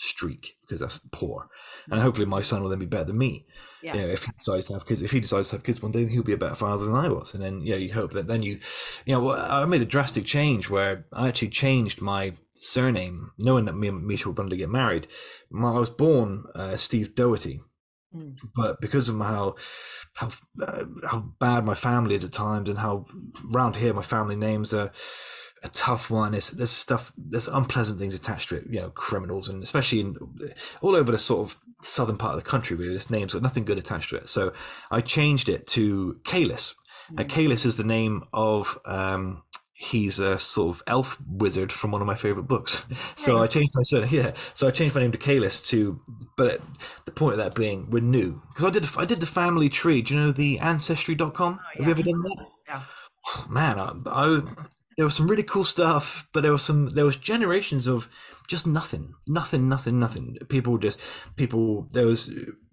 streak because that's poor. And hopefully my son will then be better than me. Yeah. You know, if he decides to have kids, if he decides to have kids one day, he'll be a better father than I was. And then, yeah, you hope that then you, you know, well, I made a drastic change where I actually changed my surname, knowing that me and Misha were going to get married. I was born uh, Steve Doherty, Mm. but because of how how uh, how bad my family is at times, and how round here my family names are a tough one. It's, there's stuff, there's unpleasant things attached to it, you know, criminals, and especially in all over the sort of southern part of the country, really, this name's got nothing good attached to it. So I changed it to Calis. And Calis is the name of, um, he's a sort of elf wizard from one of my favorite books. [laughs] So I changed my surname, yeah. So I changed my name to Calis to, but the point of that being, we're new. Because I did, I did the family tree. Do you know the ancestry.com? Have you ever done that? Yeah. [sighs] man, I, I there was some really cool stuff, but there was some there was generations of just nothing, nothing, nothing, nothing. People just people there was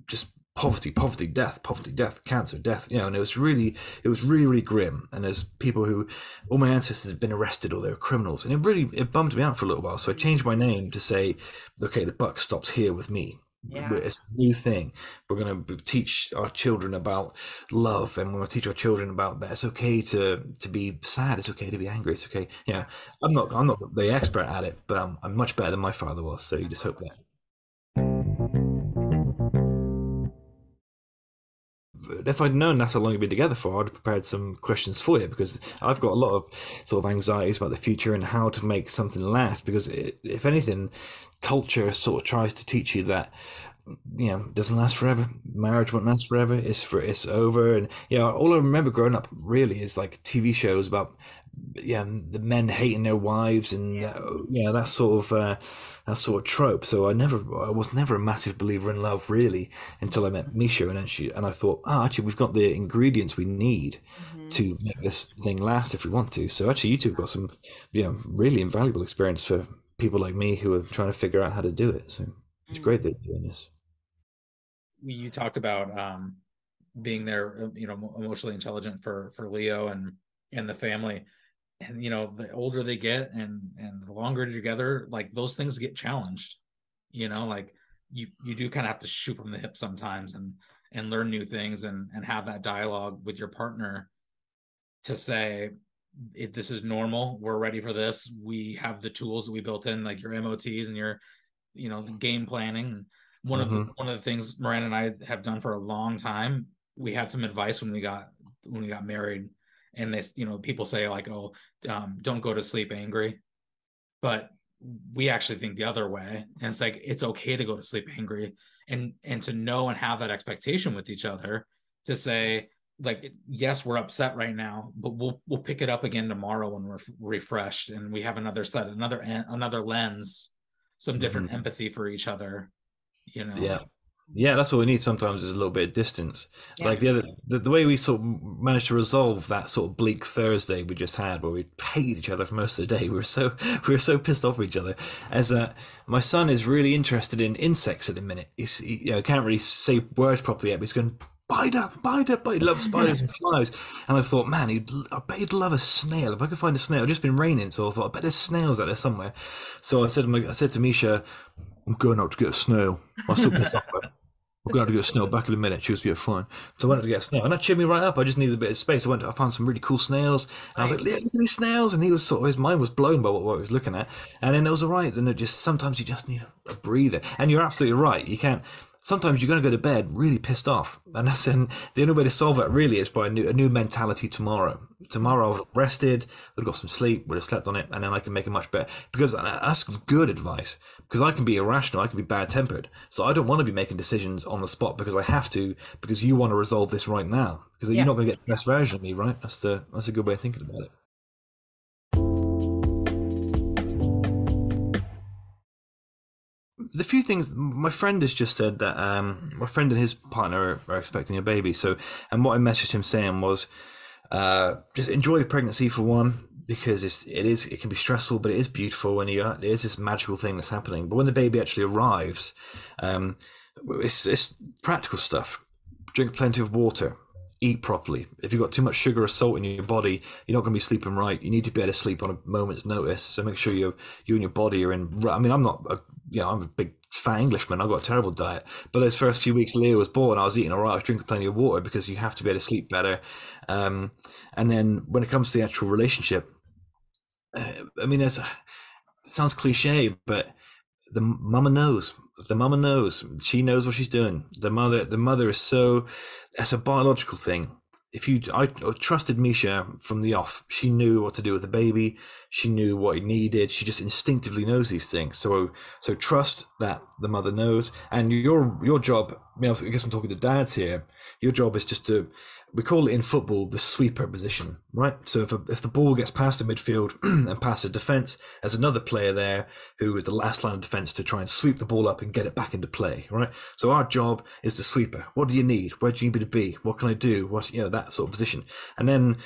just poverty, poverty, death, poverty, death, cancer, death. You know, and it was really it was really really grim. And there's people who all my ancestors had been arrested or they were criminals, and it really it bummed me out for a little while. So I changed my name to say, okay, the buck stops here with me. Yeah. It's a new thing. We're going to teach our children about love, and we're going to teach our children about that. It's okay to to be sad. It's okay to be angry. It's okay. Yeah, I'm not I'm not the expert at it, but I'm I'm much better than my father was. So you just hope that. If I'd known that's how long you've been together for, I'd prepared some questions for you because I've got a lot of sort of anxieties about the future and how to make something last. Because it, if anything, culture sort of tries to teach you that you know doesn't last forever marriage won't last forever it's for it's over and yeah all i remember growing up really is like tv shows about yeah the men hating their wives and yeah, uh, yeah that sort of uh, that sort of trope. So i never i was never a massive believer in love really until i met misha and then she and i thought oh actually we've got the ingredients we need Mm-hmm. to make this thing last if we want to. So actually you two have got some you know really invaluable experience for people like me who are trying to figure out how to do it. So it's great that you're doing this. You talked about um being there uh, you know emotionally intelligent for for leo and and the family and you know the older they get and and the longer together like those things get challenged you know like you you do kind of have to shoot from the hip sometimes and and learn new things and and have that dialogue with your partner to say if this is normal we're ready for this we have the tools that we built in like your mots and your you know game planning one of the Mhm. one of the things Miranda and I have done for a long time. We had some advice when we got when we got married, and this you know people say like oh um, don't go to sleep angry, but we actually think the other way, and it's like it's okay to go to sleep angry, and and to know and have that expectation with each other to say like yes we're upset right now but we'll we'll pick it up again tomorrow when we're refreshed and we have another set another another lens some different empathy for each other you know? Yeah. Yeah, that's all we need sometimes is a little bit of distance. Yeah. Like the other, the, the way we sort of managed to resolve that sort of bleak Thursday we just had, where we hated each other for most of the day. [laughs] We were so we were so pissed off with each other. As that, my son is really interested in insects at the minute. He's he, you know can't really say words properly yet, but he's going spider, spider, spider. He loves spiders and [laughs] flies. And I thought, man, he'd I bet he'd love a snail. If I could find a snail, it's just been raining, so I thought I bet there's snails out there somewhere. So I said to I said to Misha, I'm going out to get a snail. I still pissed off. But I'm going out to get a snail back in a minute. She was, yeah, fine. So I went out to get a snail. And that cheered me right up. I just needed a bit of space. I went, I found some really cool snails. And I was like, look, look at these snails. And he was sort of, his mind was blown by what, what he was looking at. And then it was all right. Then it just, sometimes you just need a breather. And you're absolutely right. You can't, sometimes you're going to go to bed really pissed off. And that's, and the only way to solve that really is by a new, a new mentality tomorrow. Tomorrow I've rested, I've got some sleep, would have slept on it, and then I can make it much better. Because uh, that's good advice. Because I can be irrational, I can be bad tempered. So I don't want to be making decisions on the spot because I have to, because you want to resolve this right now. Because Yeah. you're not going to get the best version of me, right? That's the that's a good way of thinking about it. The few things my friend has just said that um, my friend and his partner are, are expecting a baby. So, and what I messaged him saying was, uh, just enjoy the pregnancy for one because it's it is it can be stressful, but it is beautiful when you are. it is this magical thing that's happening. But when the baby actually arrives, um, it's it's practical stuff. drink plenty of water, eat properly. If you've got too much sugar or salt in your body, you're not going to be sleeping right. You need to be able to sleep on a moment's notice. So make sure you you and your body are in. I mean, I'm not, a, you know, I'm a big fat Englishman. I've got a terrible diet. But those first few weeks Leo was born, I was eating all right. I was drinking plenty of water because you have to be able to sleep better. Um, and then when it comes to the actual relationship, uh, I mean, it sounds cliche, but the mama knows. The mama knows. She knows what she's doing. The mother, the mother is so. That's a biological thing. If you, I trusted Misha from the off. She knew what to do with the baby. She knew what he needed. She just instinctively knows these things. So, so trust that the mother knows. And your your job. I, I guess I'm talking to dads here. Your job is just to we call it in football the sweeper position, right? So if, a, if the ball gets past the midfield [clears throat] and past the defense, there's another player there who is the last line of defense to try and sweep the ball up and get it back into play, right? So our job is the sweeper. What do you need? Where do you need me to be? What can I do? What, you know, that sort of position. And then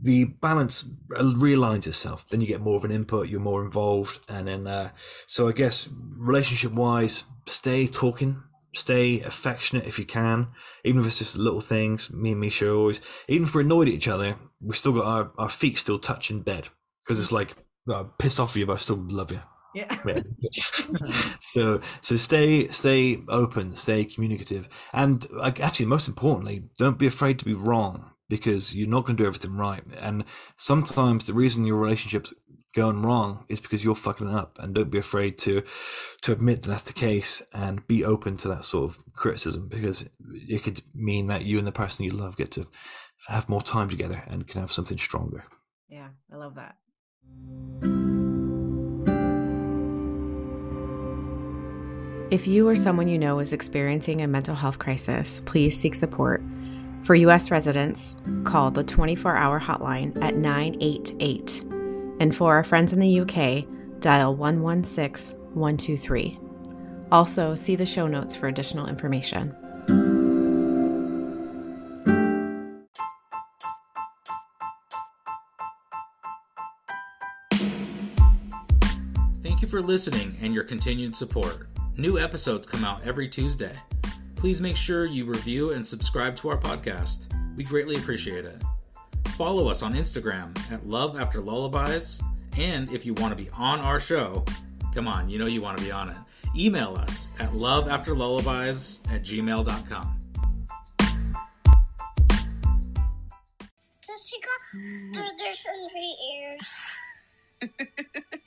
the balance realigns itself. Then you get more of an input, you're more involved. And then, uh, so I guess relationship wise, stay talking, stay affectionate if you can, even if it's just little things. Me and Misha always, even if we're annoyed at each other, we still got our, our feet still touching bed because it's like I'm pissed off at you, but I still love you. Yeah. [laughs] yeah. so so stay stay open, stay communicative, and actually most importantly, don't be afraid to be wrong because you're not going to do everything right. And sometimes the reason your relationships going wrong is because you're fucking up and don't be afraid to to admit that that's the case and be open to that sort of criticism because it could mean that you and the person you love get to have more time together and can have something stronger. Yeah i love that. If you or someone you know is experiencing a mental health crisis please seek support. For us residents call the 24-hour hotline at 988 and for our friends in the UK, dial 116 123. Also, see the show notes for additional information. Thank you for listening and your continued support. New episodes come out every Tuesday. Please make sure you review and subscribe to our podcast. We greatly appreciate it. Follow us on Instagram at Love After Lullabies. And if you want to be on our show, come on, you know you want to be on it. Email us at loveafterlullabies at gmail.com. So she got burgers in her ears. [laughs]